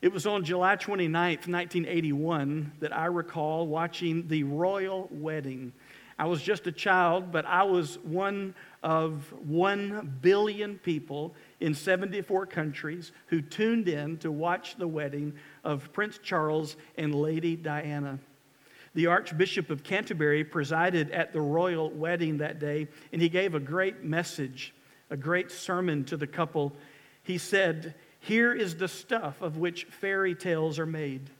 It was on July 29th, 1981, that I recall watching the royal wedding. I was just a child, but I was one of 1 billion people in 74 countries who tuned in to watch the wedding of Prince Charles and Lady Diana. The Archbishop of Canterbury presided at the royal wedding that day, and he gave a great message, a great sermon to the couple. He said, here is the stuff of which fairy tales are made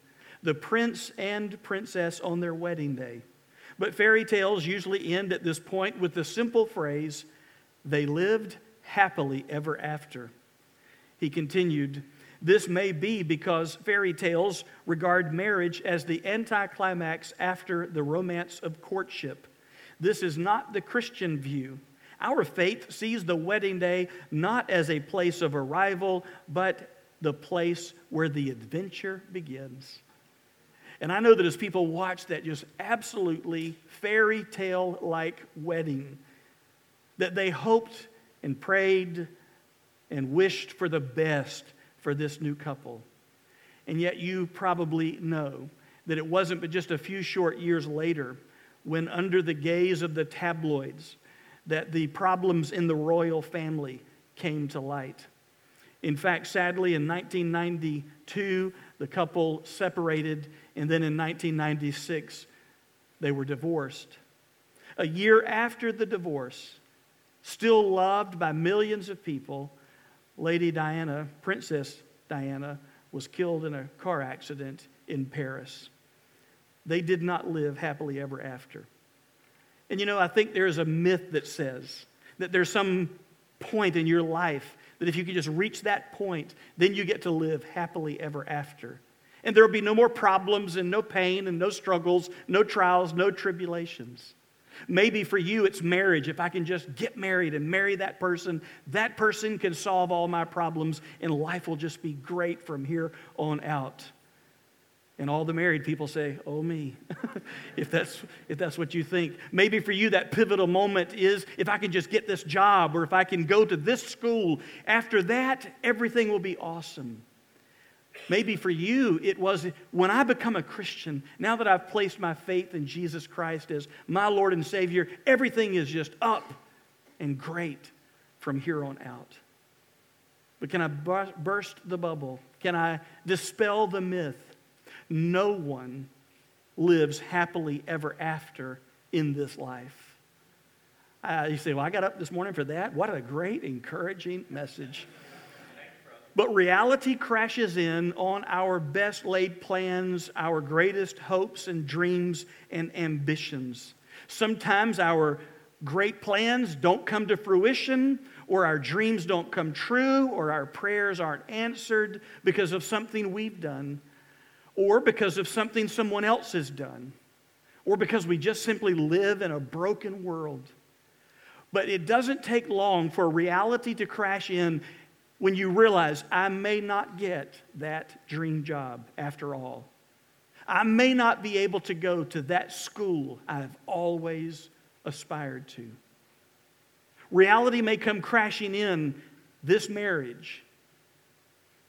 the prince and princess on their wedding day. But fairy tales usually end at this point with the simple phrase, they lived happily ever after. He continued, This may be because fairy tales regard marriage as the anticlimax after the romance of courtship. This is not the Christian view. Our faith sees the wedding day not as a place of arrival, but the place where the adventure begins. And I know that as people watch that just absolutely fairy tale like wedding, that they hoped and prayed and wished for the best for this new couple. And yet you probably know that it wasn't but just a few short years later when, under the gaze of the tabloids, that the problems in the royal family came to light. In fact, sadly, in 1992, the couple separated, and then in 1996, they were divorced. A year after the divorce, still loved by millions of people, Lady Diana, Princess Diana, was killed in a car accident in Paris. They did not live happily ever after. And you know, I think there's a myth that says that there's some point in your life that if you can just reach that point, then you get to live happily ever after. And there will be no more problems and no pain and no struggles, no trials, no tribulations. Maybe for you it's marriage. If I can just get married and marry that person, that person can solve all my problems and life will just be great from here on out. And all the married people say, Oh, me, if, that's, if that's what you think. Maybe for you, that pivotal moment is if I can just get this job or if I can go to this school. After that, everything will be awesome. Maybe for you, it was when I become a Christian, now that I've placed my faith in Jesus Christ as my Lord and Savior, everything is just up and great from here on out. But can I burst the bubble? Can I dispel the myth? No one lives happily ever after in this life. Uh, you say, Well, I got up this morning for that. What a great, encouraging message. But reality crashes in on our best laid plans, our greatest hopes and dreams and ambitions. Sometimes our great plans don't come to fruition, or our dreams don't come true, or our prayers aren't answered because of something we've done or because of something someone else has done, or because we just simply live in a broken world. But it doesn't take long for reality to crash in when you realize I may not get that dream job after all. I may not be able to go to that school I've always aspired to. Reality may come crashing in. This marriage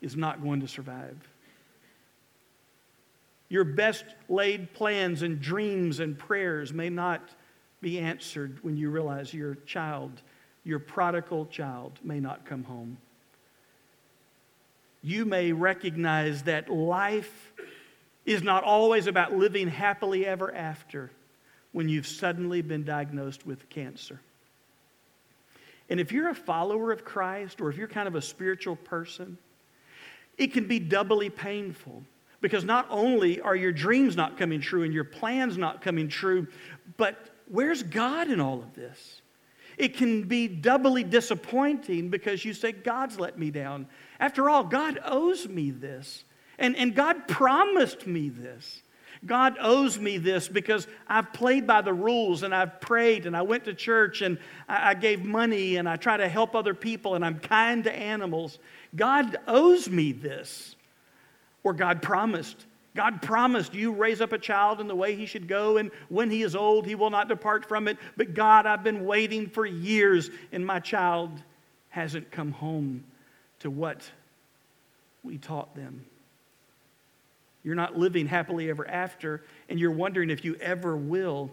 is not going to survive. Your best laid plans and dreams and prayers may not be answered when you realize your child, your prodigal child, may not come home. You may recognize that life is not always about living happily ever after when you've suddenly been diagnosed with cancer. And if you're a follower of Christ or if you're kind of a spiritual person, it can be doubly painful because not only are your dreams not coming true and your plans not coming true, but where's God in all of this? It can be doubly disappointing because you say, God's let me down. After all, God owes me this. And, and God promised me this. God owes me this because I've played by the rules and I've prayed and I went to church and I, I gave money and I try to help other people and I'm kind to animals. God owes me this or God promised. God promised you raise up a child in the way he should go, and when he is old, he will not depart from it. But God, I've been waiting for years, and my child hasn't come home to what we taught them. You're not living happily ever after, and you're wondering if you ever will.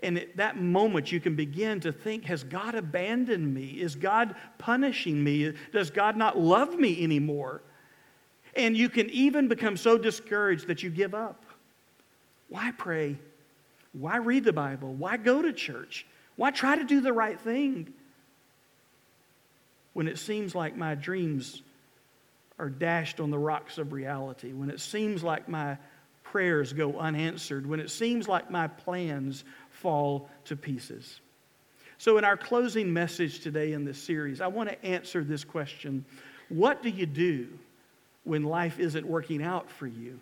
And at that moment, you can begin to think Has God abandoned me? Is God punishing me? Does God not love me anymore? And you can even become so discouraged that you give up. Why pray? Why read the Bible? Why go to church? Why try to do the right thing? When it seems like my dreams are dashed on the rocks of reality, when it seems like my prayers go unanswered, when it seems like my plans fall to pieces. So, in our closing message today in this series, I want to answer this question What do you do when life isn't working out for you?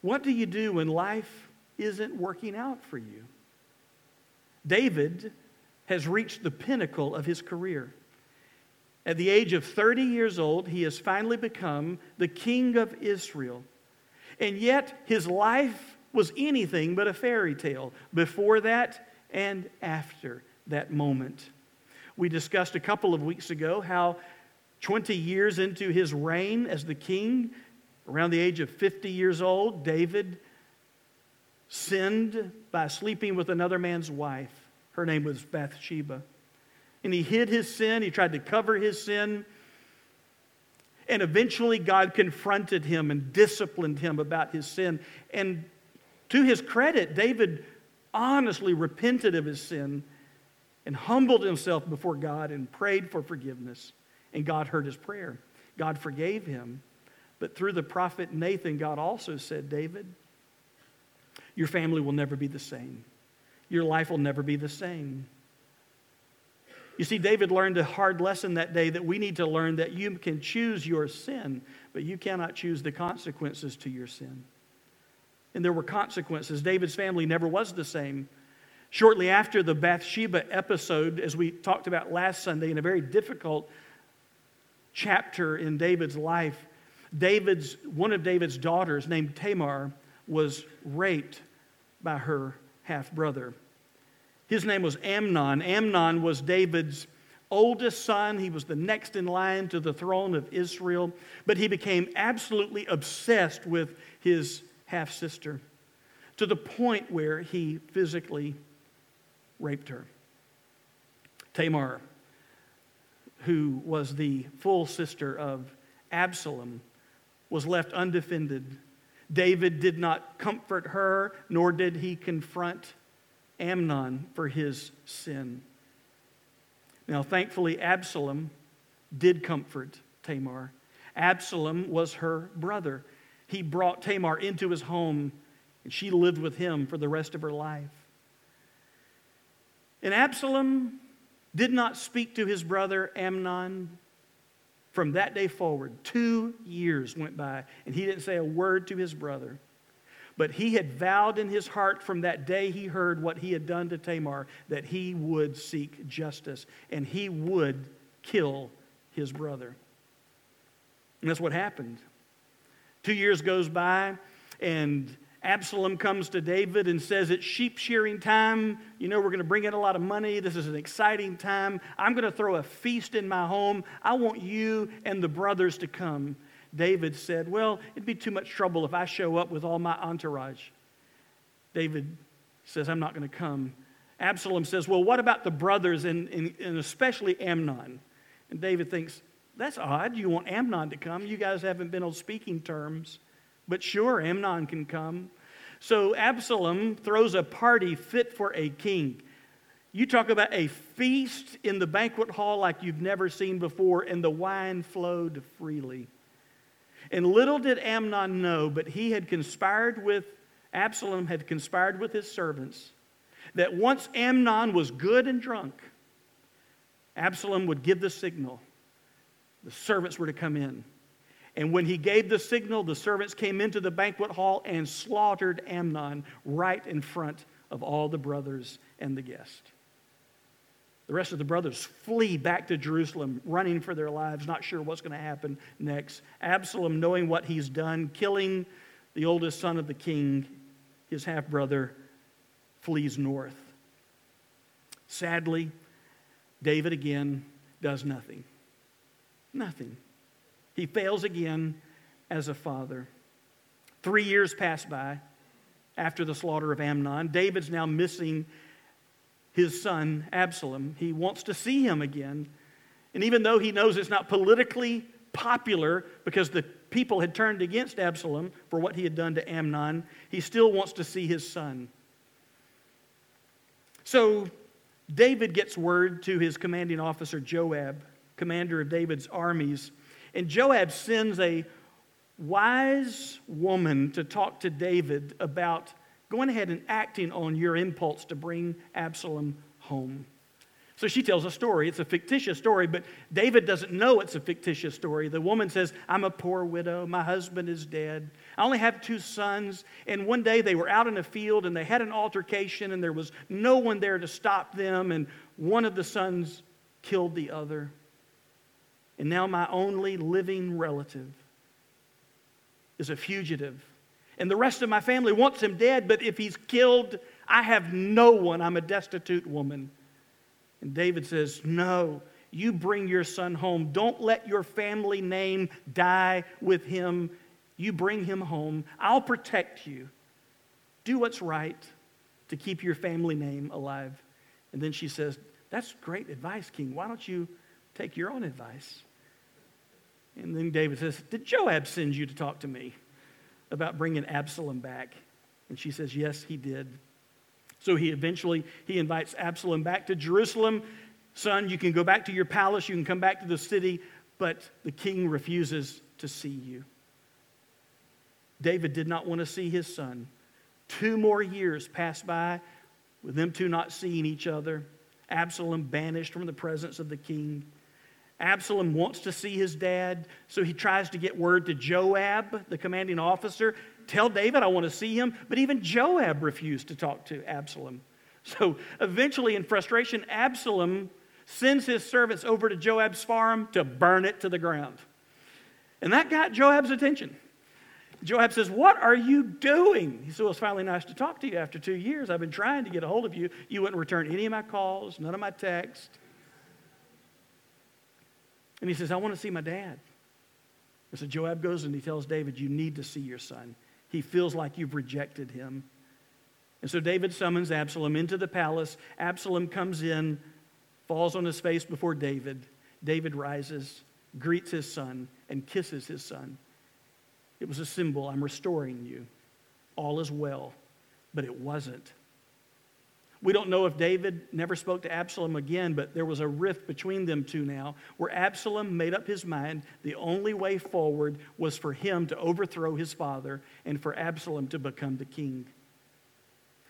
What do you do when life isn't working out for you? David has reached the pinnacle of his career. At the age of 30 years old, he has finally become the king of Israel. And yet, his life was anything but a fairy tale before that and after that moment. We discussed a couple of weeks ago how 20 years into his reign as the king, around the age of 50 years old, David sinned by sleeping with another man's wife. Her name was Bathsheba. And he hid his sin, he tried to cover his sin. And eventually, God confronted him and disciplined him about his sin. And to his credit, David honestly repented of his sin and humbled himself before God and prayed for forgiveness. And God heard his prayer. God forgave him. But through the prophet Nathan, God also said, David, your family will never be the same. Your life will never be the same. You see, David learned a hard lesson that day that we need to learn that you can choose your sin, but you cannot choose the consequences to your sin. And there were consequences. David's family never was the same. Shortly after the Bathsheba episode, as we talked about last Sunday, in a very difficult chapter in David's life, David's, one of David's daughters, named Tamar, was raped by her half brother. His name was Amnon. Amnon was David's oldest son. He was the next in line to the throne of Israel, but he became absolutely obsessed with his half sister to the point where he physically raped her. Tamar who was the full sister of Absalom, was left undefended. David did not comfort her, nor did he confront Amnon for his sin. Now, thankfully, Absalom did comfort Tamar. Absalom was her brother. He brought Tamar into his home, and she lived with him for the rest of her life. And Absalom did not speak to his brother Amnon. From that day forward, two years went by, and he didn't say a word to his brother. But he had vowed in his heart from that day he heard what he had done to Tamar that he would seek justice and he would kill his brother. And that's what happened. Two years goes by, and Absalom comes to David and says, It's sheep shearing time. You know, we're going to bring in a lot of money. This is an exciting time. I'm going to throw a feast in my home. I want you and the brothers to come. David said, Well, it'd be too much trouble if I show up with all my entourage. David says, I'm not going to come. Absalom says, Well, what about the brothers and, and, and especially Amnon? And David thinks, That's odd. You want Amnon to come. You guys haven't been on speaking terms. But sure, Amnon can come. So Absalom throws a party fit for a king. You talk about a feast in the banquet hall like you've never seen before, and the wine flowed freely. And little did Amnon know, but he had conspired with, Absalom had conspired with his servants, that once Amnon was good and drunk, Absalom would give the signal. The servants were to come in. And when he gave the signal, the servants came into the banquet hall and slaughtered Amnon right in front of all the brothers and the guest. The rest of the brothers flee back to Jerusalem, running for their lives, not sure what's going to happen next. Absalom, knowing what he's done, killing the oldest son of the king, his half brother, flees north. Sadly, David again does nothing. Nothing. He fails again as a father. Three years pass by after the slaughter of Amnon. David's now missing his son, Absalom. He wants to see him again. And even though he knows it's not politically popular because the people had turned against Absalom for what he had done to Amnon, he still wants to see his son. So David gets word to his commanding officer, Joab, commander of David's armies. And Joab sends a wise woman to talk to David about going ahead and acting on your impulse to bring Absalom home. So she tells a story. It's a fictitious story, but David doesn't know it's a fictitious story. The woman says, I'm a poor widow. My husband is dead. I only have two sons. And one day they were out in a field and they had an altercation, and there was no one there to stop them. And one of the sons killed the other. And now my only living relative is a fugitive. And the rest of my family wants him dead, but if he's killed, I have no one. I'm a destitute woman. And David says, No, you bring your son home. Don't let your family name die with him. You bring him home. I'll protect you. Do what's right to keep your family name alive. And then she says, That's great advice, King. Why don't you take your own advice? And then David says, Did Joab send you to talk to me about bringing Absalom back? And she says, Yes, he did. So he eventually he invites Absalom back to Jerusalem. Son, you can go back to your palace, you can come back to the city, but the king refuses to see you. David did not want to see his son. Two more years passed by with them two not seeing each other. Absalom banished from the presence of the king. Absalom wants to see his dad, so he tries to get word to Joab, the commanding officer, tell David I want to see him, but even Joab refused to talk to Absalom. So eventually, in frustration, Absalom sends his servants over to Joab's farm to burn it to the ground. And that got Joab's attention. Joab says, What are you doing? He said, Well, it's finally nice to talk to you after two years. I've been trying to get a hold of you. You wouldn't return any of my calls, none of my texts. And he says, I want to see my dad. And so Joab goes and he tells David, You need to see your son. He feels like you've rejected him. And so David summons Absalom into the palace. Absalom comes in, falls on his face before David. David rises, greets his son, and kisses his son. It was a symbol I'm restoring you. All is well. But it wasn't. We don't know if David never spoke to Absalom again, but there was a rift between them two now, where Absalom made up his mind the only way forward was for him to overthrow his father and for Absalom to become the king.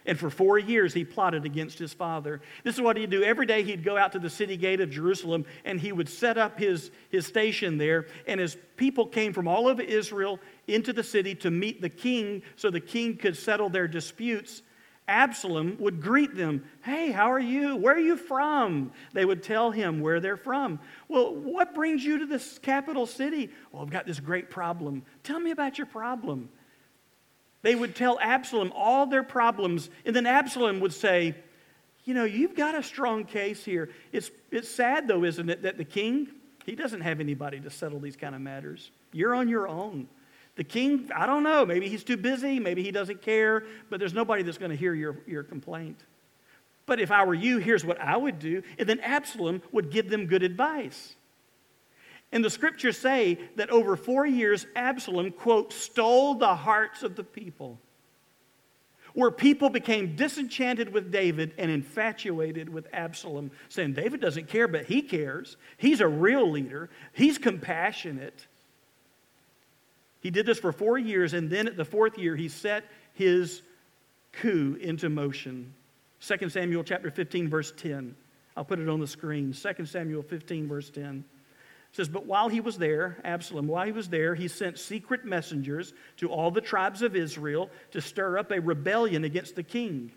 And for four years, he plotted against his father. This is what he'd do. Every day, he'd go out to the city gate of Jerusalem and he would set up his, his station there. And as people came from all over Israel into the city to meet the king so the king could settle their disputes, Absalom would greet them. Hey, how are you? Where are you from? They would tell him where they're from. Well, what brings you to this capital city? Well, I've got this great problem. Tell me about your problem. They would tell Absalom all their problems, and then Absalom would say, You know, you've got a strong case here. It's, it's sad, though, isn't it, that the king, he doesn't have anybody to settle these kind of matters. You're on your own. The king, I don't know, maybe he's too busy, maybe he doesn't care, but there's nobody that's going to hear your, your complaint. But if I were you, here's what I would do. And then Absalom would give them good advice. And the scriptures say that over four years, Absalom, quote, stole the hearts of the people. Where people became disenchanted with David and infatuated with Absalom, saying, David doesn't care, but he cares. He's a real leader, he's compassionate. He did this for four years, and then at the fourth year, he set his coup into motion. 2 Samuel chapter 15, verse 10. I'll put it on the screen. 2 Samuel 15, verse 10 says, But while he was there, Absalom, while he was there, he sent secret messengers to all the tribes of Israel to stir up a rebellion against the king.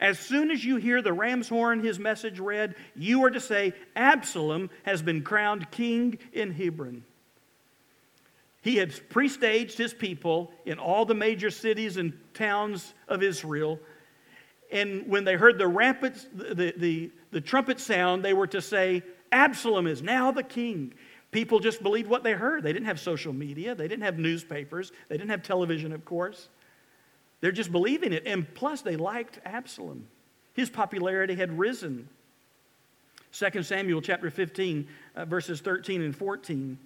As soon as you hear the ram's horn, his message read, you are to say, Absalom has been crowned king in Hebron. He had pre-staged his people in all the major cities and towns of Israel. And when they heard the rampant, the, the, the trumpet sound, they were to say, Absalom is now the king. People just believed what they heard. They didn't have social media, they didn't have newspapers, they didn't have television, of course. They're just believing it. And plus, they liked Absalom. His popularity had risen. 2 Samuel chapter 15, uh, verses 13 and 14.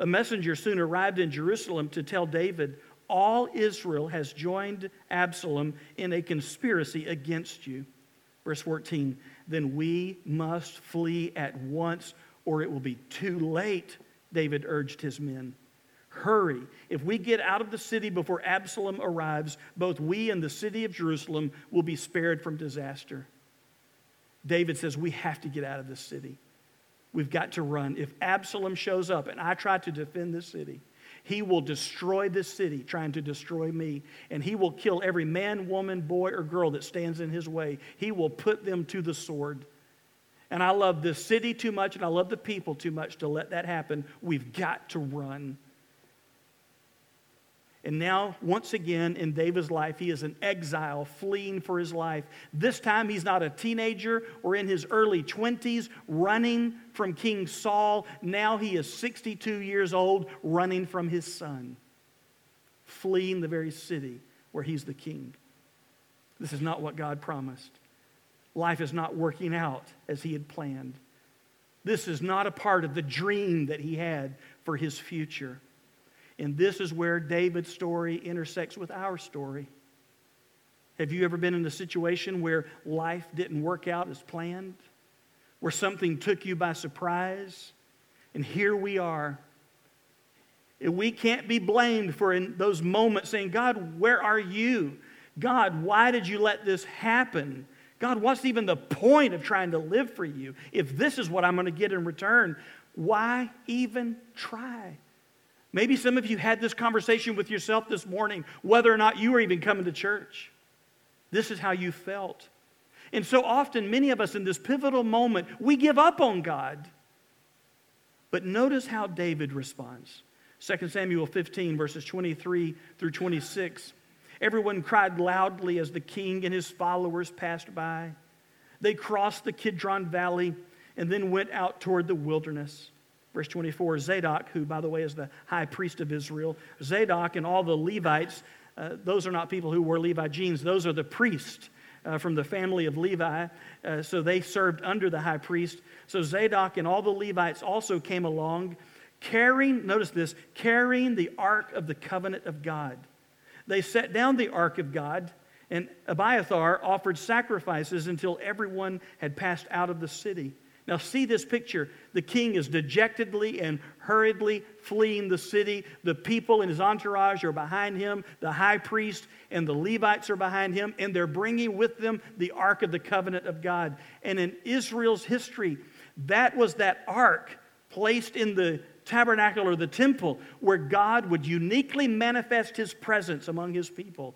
A messenger soon arrived in Jerusalem to tell David, All Israel has joined Absalom in a conspiracy against you. Verse 14, then we must flee at once or it will be too late, David urged his men. Hurry. If we get out of the city before Absalom arrives, both we and the city of Jerusalem will be spared from disaster. David says, We have to get out of this city. We've got to run. If Absalom shows up and I try to defend this city, he will destroy this city, trying to destroy me. And he will kill every man, woman, boy, or girl that stands in his way. He will put them to the sword. And I love this city too much and I love the people too much to let that happen. We've got to run. And now, once again, in David's life, he is an exile fleeing for his life. This time, he's not a teenager or in his early 20s running from King Saul. Now he is 62 years old running from his son, fleeing the very city where he's the king. This is not what God promised. Life is not working out as he had planned. This is not a part of the dream that he had for his future. And this is where David's story intersects with our story. Have you ever been in a situation where life didn't work out as planned? Where something took you by surprise? And here we are. And we can't be blamed for in those moments saying, God, where are you? God, why did you let this happen? God, what's even the point of trying to live for you? If this is what I'm going to get in return, why even try? Maybe some of you had this conversation with yourself this morning, whether or not you were even coming to church. This is how you felt. And so often, many of us in this pivotal moment, we give up on God. But notice how David responds 2 Samuel 15, verses 23 through 26. Everyone cried loudly as the king and his followers passed by. They crossed the Kidron Valley and then went out toward the wilderness. Verse 24 Zadok, who, by the way, is the high priest of Israel, Zadok and all the Levites, uh, those are not people who wore Levi jeans, those are the priests. Uh, from the family of Levi. Uh, so they served under the high priest. So Zadok and all the Levites also came along, carrying, notice this, carrying the ark of the covenant of God. They set down the ark of God, and Abiathar offered sacrifices until everyone had passed out of the city. Now, see this picture. The king is dejectedly and hurriedly fleeing the city. The people in his entourage are behind him. The high priest and the Levites are behind him, and they're bringing with them the Ark of the Covenant of God. And in Israel's history, that was that ark placed in the tabernacle or the temple where God would uniquely manifest his presence among his people.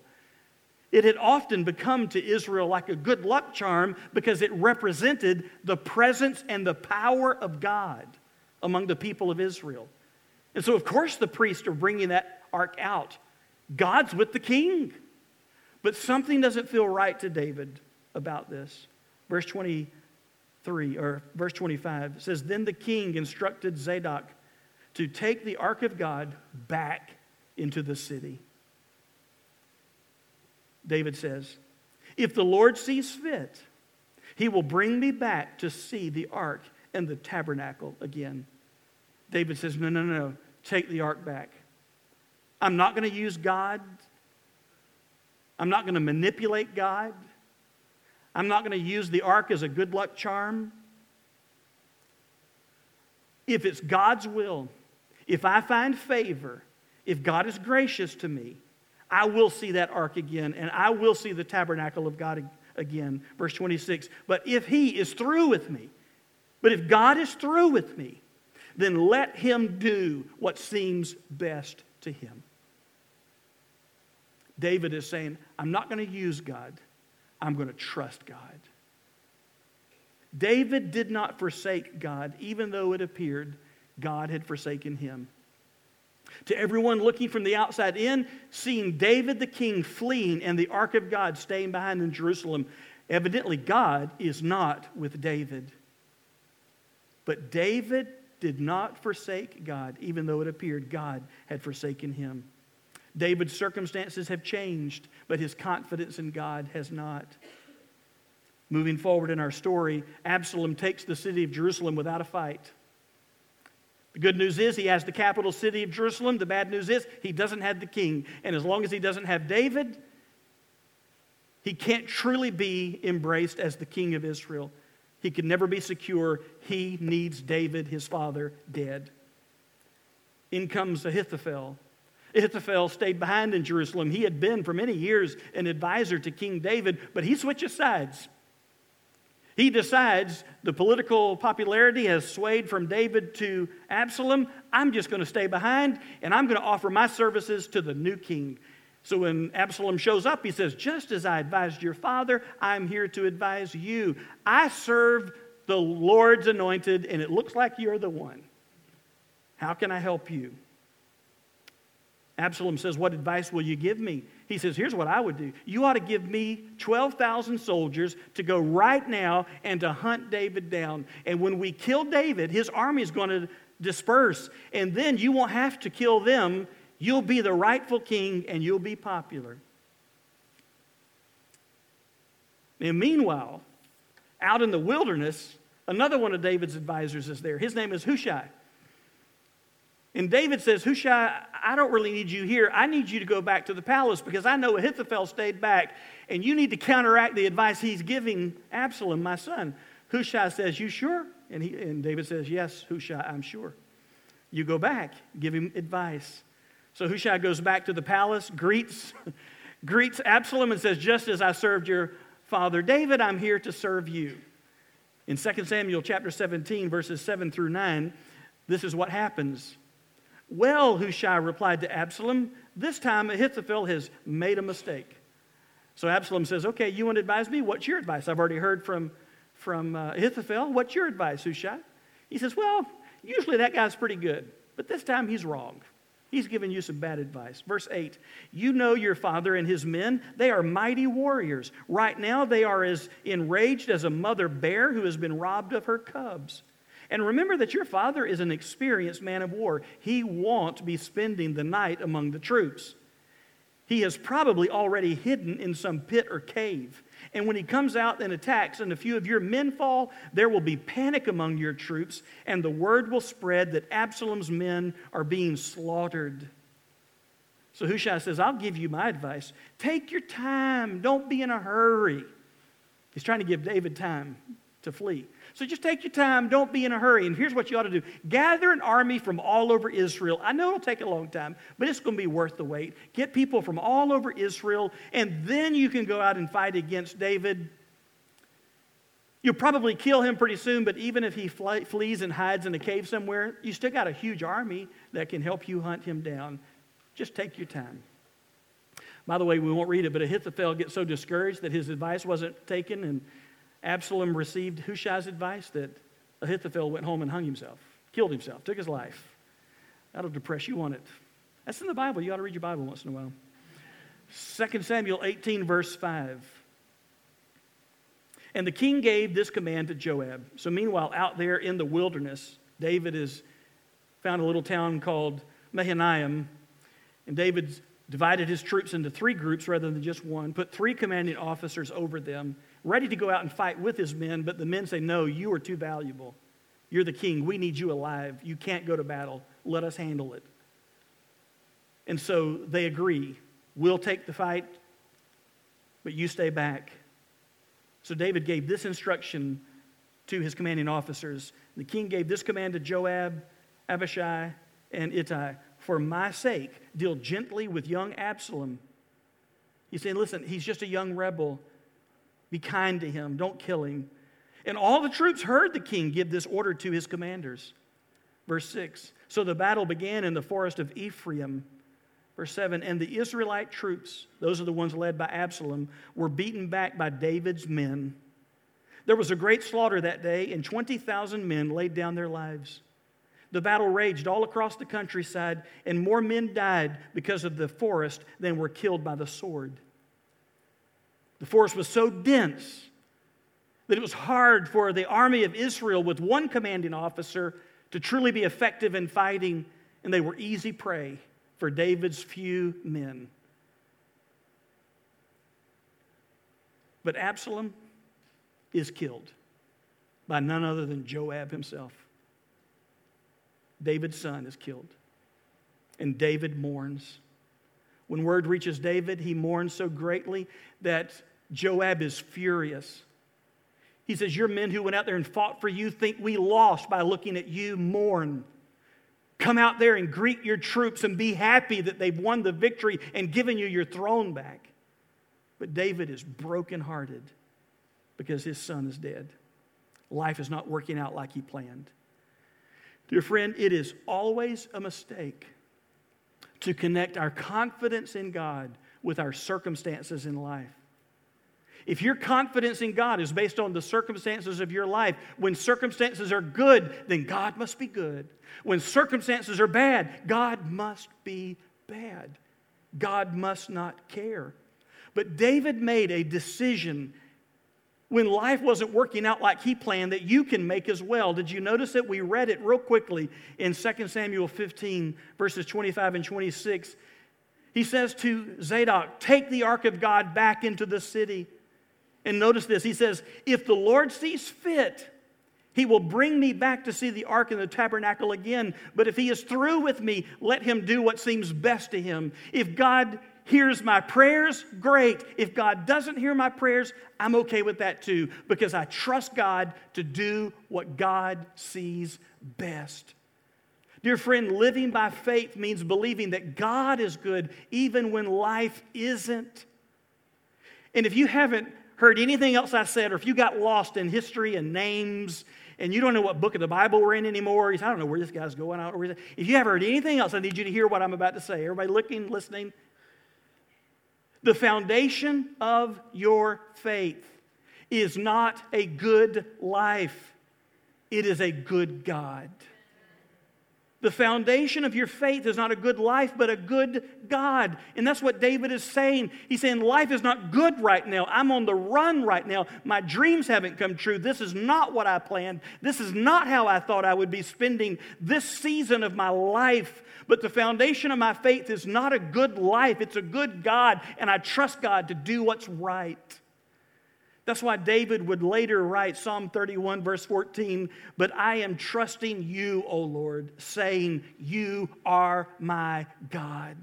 It had often become to Israel like a good luck charm because it represented the presence and the power of God among the people of Israel. And so, of course, the priests are bringing that ark out. God's with the king. But something doesn't feel right to David about this. Verse 23, or verse 25 says, Then the king instructed Zadok to take the ark of God back into the city. David says, If the Lord sees fit, he will bring me back to see the ark and the tabernacle again. David says, No, no, no, take the ark back. I'm not going to use God. I'm not going to manipulate God. I'm not going to use the ark as a good luck charm. If it's God's will, if I find favor, if God is gracious to me, I will see that ark again, and I will see the tabernacle of God again. Verse 26. But if he is through with me, but if God is through with me, then let him do what seems best to him. David is saying, I'm not going to use God, I'm going to trust God. David did not forsake God, even though it appeared God had forsaken him. To everyone looking from the outside in, seeing David the king fleeing and the ark of God staying behind in Jerusalem, evidently God is not with David. But David did not forsake God, even though it appeared God had forsaken him. David's circumstances have changed, but his confidence in God has not. Moving forward in our story, Absalom takes the city of Jerusalem without a fight. The good news is he has the capital city of Jerusalem. The bad news is he doesn't have the king. And as long as he doesn't have David, he can't truly be embraced as the king of Israel. He can never be secure. He needs David, his father, dead. In comes Ahithophel. Ahithophel stayed behind in Jerusalem. He had been for many years an advisor to King David, but he switches sides. He decides the political popularity has swayed from David to Absalom. I'm just going to stay behind and I'm going to offer my services to the new king. So when Absalom shows up, he says, Just as I advised your father, I'm here to advise you. I serve the Lord's anointed, and it looks like you're the one. How can I help you? Absalom says, What advice will you give me? He says, Here's what I would do. You ought to give me 12,000 soldiers to go right now and to hunt David down. And when we kill David, his army is going to disperse. And then you won't have to kill them. You'll be the rightful king and you'll be popular. And meanwhile, out in the wilderness, another one of David's advisors is there. His name is Hushai. And David says, Hushai, I don't really need you here. I need you to go back to the palace because I know Ahithophel stayed back, and you need to counteract the advice he's giving Absalom, my son. Hushai says, You sure? And, he, and David says, Yes, Hushai, I'm sure. You go back, give him advice. So Hushai goes back to the palace, greets, greets Absalom, and says, Just as I served your father David, I'm here to serve you. In 2 Samuel chapter 17, verses 7 through 9, this is what happens. Well, Hushai replied to Absalom, this time Ahithophel has made a mistake. So Absalom says, Okay, you want to advise me? What's your advice? I've already heard from, from uh, Ahithophel. What's your advice, Hushai? He says, Well, usually that guy's pretty good, but this time he's wrong. He's giving you some bad advice. Verse 8 You know your father and his men. They are mighty warriors. Right now, they are as enraged as a mother bear who has been robbed of her cubs. And remember that your father is an experienced man of war. He won't be spending the night among the troops. He has probably already hidden in some pit or cave. And when he comes out and attacks, and a few of your men fall, there will be panic among your troops, and the word will spread that Absalom's men are being slaughtered. So Hushai says, I'll give you my advice. Take your time, don't be in a hurry. He's trying to give David time to flee. So just take your time, don't be in a hurry. And here's what you ought to do gather an army from all over Israel. I know it'll take a long time, but it's going to be worth the wait. Get people from all over Israel, and then you can go out and fight against David. You'll probably kill him pretty soon, but even if he flees and hides in a cave somewhere, you still got a huge army that can help you hunt him down. Just take your time. By the way, we won't read it, but Ahithophel gets so discouraged that his advice wasn't taken and Absalom received Hushai's advice that Ahithophel went home and hung himself, killed himself, took his life. That'll depress you on it. That's in the Bible. You ought to read your Bible once in a while. 2 Samuel 18, verse 5. And the king gave this command to Joab. So, meanwhile, out there in the wilderness, David has found a little town called Mahanaim. And David divided his troops into three groups rather than just one, put three commanding officers over them ready to go out and fight with his men, but the men say, No, you are too valuable. You're the king. We need you alive. You can't go to battle. Let us handle it. And so they agree. We'll take the fight, but you stay back. So David gave this instruction to his commanding officers. The king gave this command to Joab, Abishai, and Ittai For my sake, deal gently with young Absalom. He's saying, listen, he's just a young rebel. Be kind to him, don't kill him. And all the troops heard the king give this order to his commanders. Verse 6 So the battle began in the forest of Ephraim. Verse 7 And the Israelite troops, those are the ones led by Absalom, were beaten back by David's men. There was a great slaughter that day, and 20,000 men laid down their lives. The battle raged all across the countryside, and more men died because of the forest than were killed by the sword. The forest was so dense that it was hard for the army of Israel, with one commanding officer, to truly be effective in fighting, and they were easy prey for David's few men. But Absalom is killed by none other than Joab himself. David's son is killed, and David mourns. When word reaches David, he mourns so greatly that Joab is furious. He says, Your men who went out there and fought for you think we lost by looking at you mourn. Come out there and greet your troops and be happy that they've won the victory and given you your throne back. But David is brokenhearted because his son is dead. Life is not working out like he planned. Dear friend, it is always a mistake to connect our confidence in God with our circumstances in life. If your confidence in God is based on the circumstances of your life, when circumstances are good, then God must be good. When circumstances are bad, God must be bad. God must not care. But David made a decision when life wasn't working out like he planned that you can make as well. Did you notice that we read it real quickly in 2 Samuel 15, verses 25 and 26? He says to Zadok, Take the ark of God back into the city. And notice this he says, If the Lord sees fit, he will bring me back to see the ark and the tabernacle again. But if he is through with me, let him do what seems best to him. If God hears my prayers, great. If God doesn't hear my prayers, I'm okay with that too, because I trust God to do what God sees best. Dear friend, living by faith means believing that God is good even when life isn't. And if you haven't heard anything else I said, or if you got lost in history and names and you don't know what book of the Bible we're in anymore, I don't know where this guy's going. If you haven't heard anything else, I need you to hear what I'm about to say. Everybody looking, listening. The foundation of your faith is not a good life, it is a good God. The foundation of your faith is not a good life, but a good God. And that's what David is saying. He's saying, Life is not good right now. I'm on the run right now. My dreams haven't come true. This is not what I planned. This is not how I thought I would be spending this season of my life. But the foundation of my faith is not a good life, it's a good God. And I trust God to do what's right. That's why David would later write Psalm 31, verse 14, but I am trusting you, O Lord, saying, You are my God.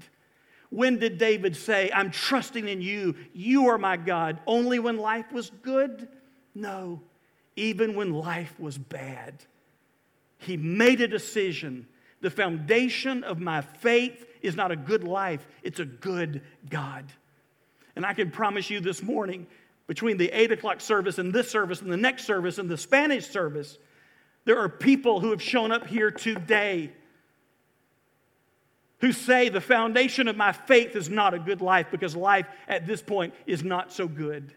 When did David say, I'm trusting in you, you are my God? Only when life was good? No, even when life was bad. He made a decision. The foundation of my faith is not a good life, it's a good God. And I can promise you this morning, between the 8 o'clock service and this service and the next service and the Spanish service, there are people who have shown up here today who say the foundation of my faith is not a good life because life at this point is not so good.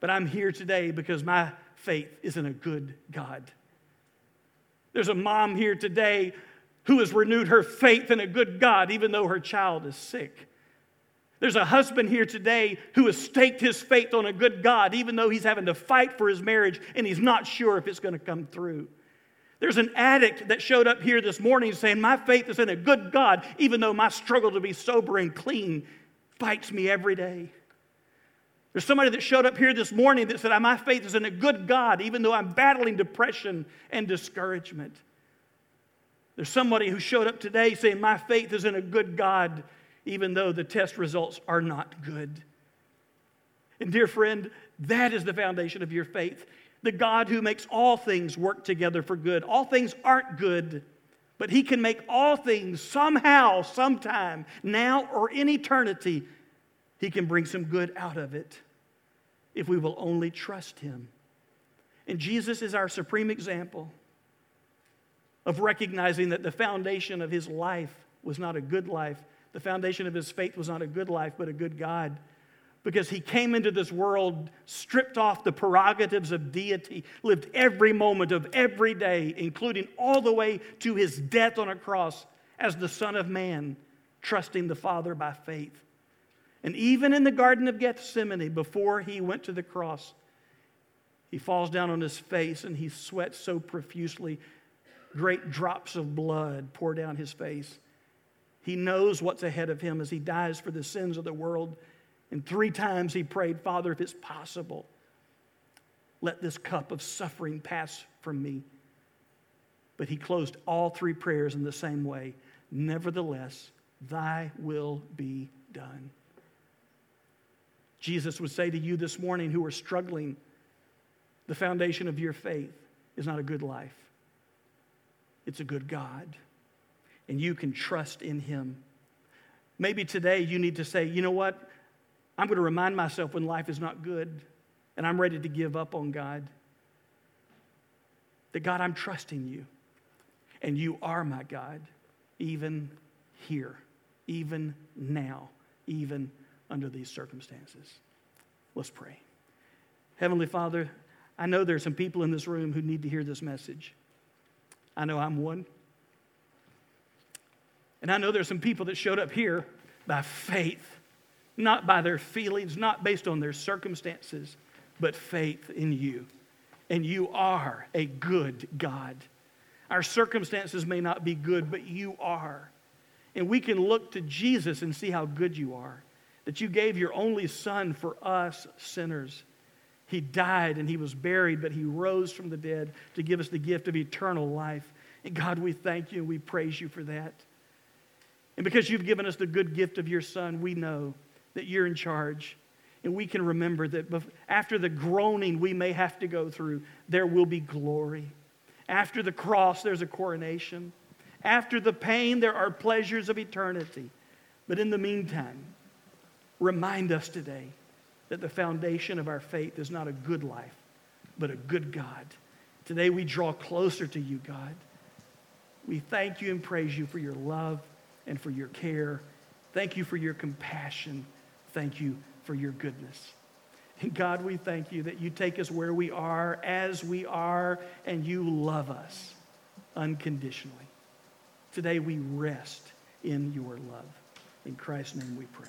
But I'm here today because my faith is in a good God. There's a mom here today who has renewed her faith in a good God even though her child is sick. There's a husband here today who has staked his faith on a good God, even though he's having to fight for his marriage and he's not sure if it's going to come through. There's an addict that showed up here this morning saying, My faith is in a good God, even though my struggle to be sober and clean bites me every day. There's somebody that showed up here this morning that said, My faith is in a good God, even though I'm battling depression and discouragement. There's somebody who showed up today saying, My faith is in a good God, even though the test results are not good. And, dear friend, that is the foundation of your faith. The God who makes all things work together for good. All things aren't good, but He can make all things somehow, sometime, now or in eternity, He can bring some good out of it if we will only trust Him. And Jesus is our supreme example of recognizing that the foundation of His life was not a good life, the foundation of his faith was not a good life, but a good God. Because he came into this world, stripped off the prerogatives of deity, lived every moment of every day, including all the way to his death on a cross as the Son of Man, trusting the Father by faith. And even in the Garden of Gethsemane, before he went to the cross, he falls down on his face and he sweats so profusely great drops of blood pour down his face. He knows what's ahead of him as he dies for the sins of the world. And three times he prayed, Father, if it's possible, let this cup of suffering pass from me. But he closed all three prayers in the same way Nevertheless, thy will be done. Jesus would say to you this morning who are struggling, the foundation of your faith is not a good life, it's a good God. And you can trust in him. Maybe today you need to say, you know what? I'm going to remind myself when life is not good and I'm ready to give up on God. That God, I'm trusting you. And you are my God, even here, even now, even under these circumstances. Let's pray. Heavenly Father, I know there are some people in this room who need to hear this message. I know I'm one. And I know there's some people that showed up here by faith, not by their feelings, not based on their circumstances, but faith in you. And you are a good God. Our circumstances may not be good, but you are. And we can look to Jesus and see how good you are. That you gave your only Son for us sinners. He died and he was buried, but he rose from the dead to give us the gift of eternal life. And God, we thank you and we praise you for that. And because you've given us the good gift of your Son, we know that you're in charge. And we can remember that after the groaning we may have to go through, there will be glory. After the cross, there's a coronation. After the pain, there are pleasures of eternity. But in the meantime, remind us today that the foundation of our faith is not a good life, but a good God. Today we draw closer to you, God. We thank you and praise you for your love and for your care. Thank you for your compassion. Thank you for your goodness. And God, we thank you that you take us where we are, as we are, and you love us unconditionally. Today we rest in your love. In Christ's name we pray.